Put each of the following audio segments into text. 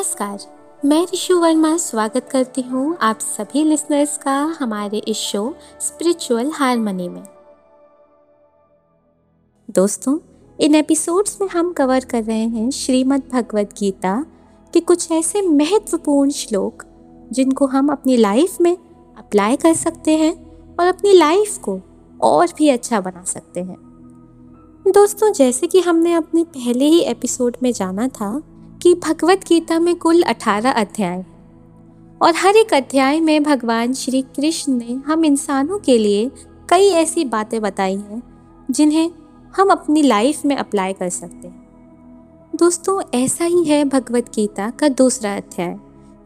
नमस्कार, मैं ऋषु वर्मा स्वागत करती हूँ आप सभी लिसनर्स का हमारे इस शो स्पिरिचुअल हारमोनी में। दोस्तों, इन एपिसोड्स में हम कवर कर रहे हैं श्रीमद् भगवद गीता के कुछ ऐसे महत्वपूर्ण श्लोक, जिनको हम अपनी लाइफ में अप्लाई कर सकते हैं और अपनी लाइफ को और भी अच्छा बना सकते हैं। दोस्तों, जैसे कि हमने अपने पहले ही एपिसोड में जाना था कि भगवत गीता में कुल अठारह अध्याय। और हर एक अध्याय में भगवान श्री कृष्ण ने हम इंसानों के लिए कई ऐसी बातें बताई हैं, जिन्हें हम अपनी लाइफ में अप्लाई कर सकते हैं। दोस्तों, ऐसा ही है भगवत गीता का दूसरा अध्याय,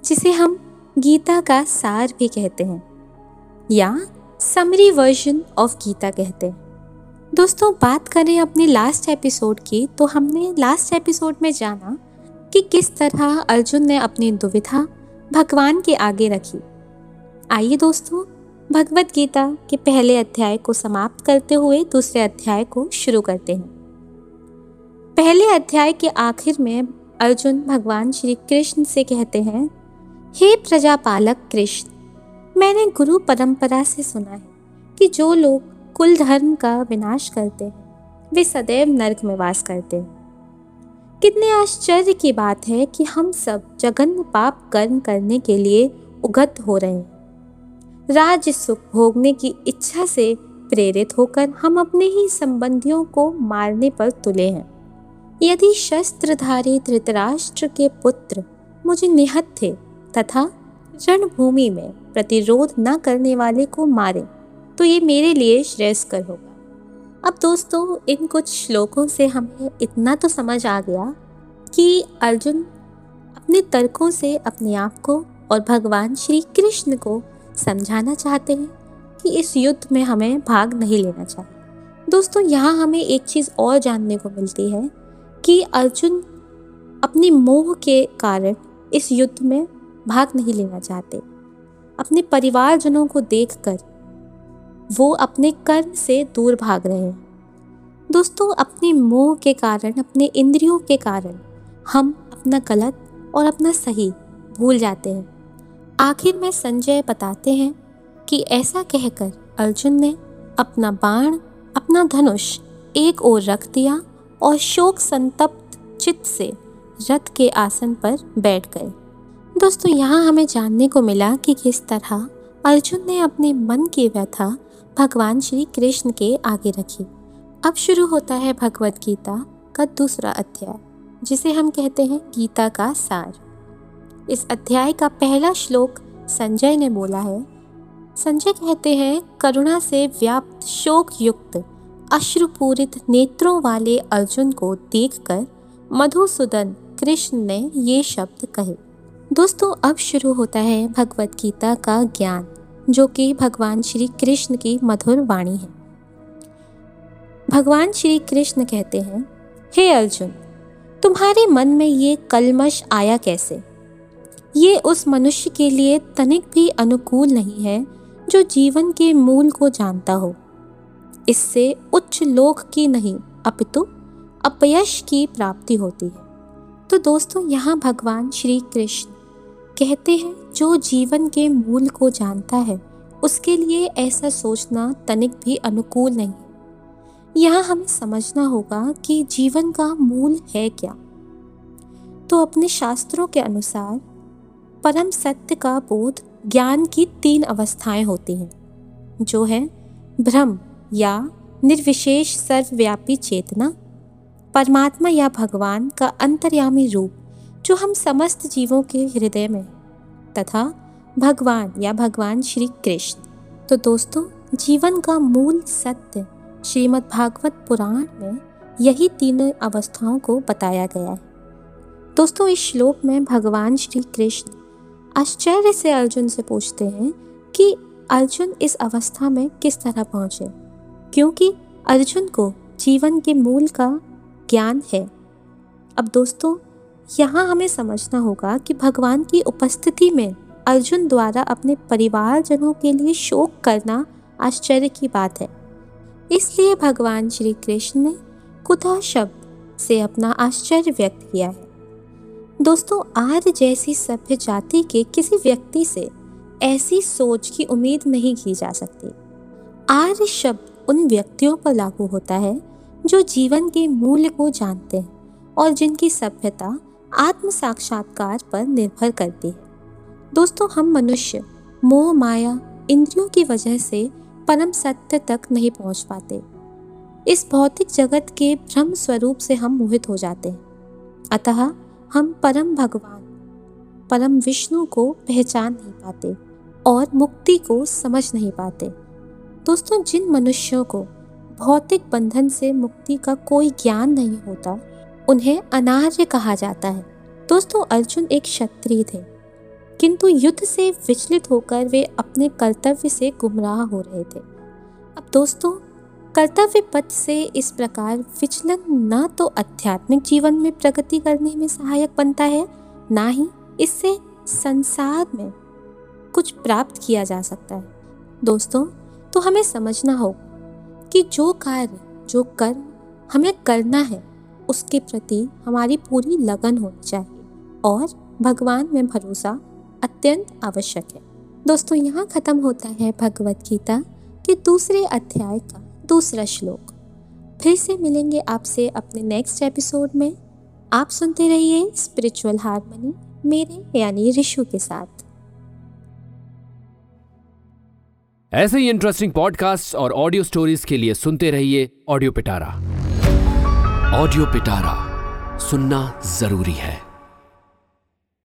जिसे हम गीता का सार भी कहते हैं, या समरी वर्जन ऑफ़ गीता कहते हैं। दोस्तों, बात करें अपने लास्ट एपिसोड की तो हमने लास्ट एपिसोड में जाना कि किस तरह अर्जुन ने अपनी दुविधा भगवान के आगे रखी। आइए दोस्तों, भगवत गीता के पहले अध्याय को समाप्त करते हुए दूसरे अध्याय को शुरू करते हैं। पहले अध्याय के आखिर में अर्जुन भगवान श्री कृष्ण से कहते हैं, हे प्रजापालक कृष्ण, मैंने गुरु परंपरा से सुना है कि जो लोग कुल धर्म का विनाश करते हैं, वे सदैव नरक में वास करते हैं। कितने आश्चर्य की बात है कि हम सब जघन्य पाप कर्म करने के लिए उगत हो रहे हैं। राज्य सुख भोगने की इच्छा से प्रेरित होकर हम अपने ही संबंधियों को मारने पर तुले हैं। यदि शस्त्रधारी धृतराष्ट्र के पुत्र मुझे निहत थे तथा रणभूमि में प्रतिरोध न करने वाले को मारे तो ये मेरे लिए श्रेयस्कर होगा। अब दोस्तों, इन कुछ श्लोकों से हमें इतना तो समझ आ गया कि अर्जुन अपने तर्कों से अपने आप को और भगवान श्री कृष्ण को समझाना चाहते हैं कि इस युद्ध में हमें भाग नहीं लेना चाहिए। दोस्तों, यहाँ हमें एक चीज़ और जानने को मिलती है कि अर्जुन अपने मोह के कारण इस युद्ध में भाग नहीं लेना चाहते। अपने परिवारजनों को देखकर वो अपने कर्म से दूर भाग रहे हैं। दोस्तों, अपने मोह के कारण, अपने इंद्रियों के कारण, हम अपना गलत और अपना सही भूल जाते हैं। आखिर में संजय बताते हैं कि ऐसा कहकर अर्जुन ने अपना बाण, अपना धनुष एक ओर रख दिया और शोक संतप्त चित्त से रथ के आसन पर बैठ गए। दोस्तों, यहाँ हमें जानने को मिला कि किस तरह अर्जुन ने अपने मन की व्यथा भगवान श्री कृष्ण के आगे रखी। अब शुरू होता है भगवत गीता का दूसरा अध्याय, जिसे हम कहते हैं गीता का सार। इस अध्याय का पहला श्लोक संजय ने बोला है। संजय कहते हैं, करुणा से व्याप्त शोक युक्त अश्रुपूरित नेत्रों वाले अर्जुन को देखकर मधुसूदन कृष्ण ने ये शब्द कहे। दोस्तों, अब शुरू होता है भगवत गीता का ज्ञान, जो कि भगवान श्री कृष्ण की मधुर वाणी है। भगवान श्री कृष्ण कहते हैं, हे hey अर्जुन, तुम्हारे मन में ये कलमश आया कैसे? ये उस मनुष्य के लिए तनिक भी अनुकूल नहीं है जो जीवन के मूल को जानता हो। इससे उच्च लोक की नहीं, अपितु अपयश की प्राप्ति होती है। तो दोस्तों, यहाँ भगवान श्री कृष्ण कहते हैं, जो जीवन के मूल को जानता है, उसके लिए ऐसा सोचना तनिक भी अनुकूल नहीं यहाँ हमें समझना होगा कि जीवन का मूल है क्या। तो अपने शास्त्रों के अनुसार, परम सत्य का बोध ज्ञान की तीन अवस्थाएँ होती हैं, जो है भ्रम या निर्विशेष सर्वव्यापी चेतना, परमात्मा या भगवान का अंतर्यामी रूप, जो हम समस्त जीवों के हृदय में, तथा भगवान या भगवान श्री कृष्ण। तो दोस्तों, जीवन का मूल सत्य श्रीमद् भागवत पुराण में यही तीनों अवस्थाओं को बताया गया है। दोस्तों, इस श्लोक में भगवान श्री कृष्ण आश्चर्य से अर्जुन से पूछते हैं कि अर्जुन इस अवस्था में किस तरह पहुँचे, क्योंकि अर्जुन को जीवन के मूल का ज्ञान है। अब दोस्तों, यहाँ हमें समझना होगा कि भगवान की उपस्थिति में अर्जुन द्वारा अपने परिवारजनों के लिए शोक करना आश्चर्य की बात है। इसलिए भगवान श्री कृष्ण ने कुतः शब्द से अपना आश्चर्य व्यक्त किया है। दोस्तों आर्य जैसी सभ्य जाति के किसी व्यक्ति से ऐसी सोच की उम्मीद नहीं की जा सकती। आर्य शब्द उन व्यक्तियों पर लागू होता है जो जीवन के मूल्य को जानते हैं और जिनकी सभ्यता आत्म साक्षात्कार पर निर्भर करती है। दोस्तों, हम मनुष्य, मोह, माया, इंद्रियों की वजह से परम सत्य तक नहीं पहुँच पाते। इस भौतिक जगत के भ्रम स्वरूप से हम मोहित हो जाते हैं। अतः हम परम भगवान, परम विष्णु को पहचान नहीं पाते और मुक्ति को समझ नहीं पाते। दोस्तों, जिन मनुष्यों को भौतिक बंधन से मुक्ति का कोई ज्ञान नहीं होता, उन्हें अनार्य कहा जाता है। दोस्तों, अर्जुन एक क्षत्रिय थे। किंतु युद्ध से विचलित होकर वे अपने कर्तव्य से गुमराह हो रहे थे। अब दोस्तों, कर्तव्य पथ से इस प्रकार विचलन न तो आध्यात्मिक जीवन में प्रगति करने में सहायक बनता है, ना ही इससे संसार में कुछ प्राप्त किया जा सकता है। दोस्तों तो हमें समझना होगा कि जो कार्य, जो कर्म हमें करना है, उसके प्रति हमारी पूरी लगन होनी चाहिए और भगवान में भरोसा अत्यंत आवश्यक है। दोस्तों, यहाँ खत्म होता है भगवत गीता के दूसरे अध्याय का दूसरा श्लोक। फिर से मिलेंगे आपसे अपने नेक्स्ट एपिसोड में। आप सुनते रहिए स्पिरिचुअल हारमोनी मेरे यानी ऋषु के साथ। ऐसे ही इंटरेस्टिंग पॉडकास्ट और ऑडियो स्टोरीज के लिए सुनते रहिए ऑडियो पिटारा ऑडियो पिटारा सुनना ज़रूरी है।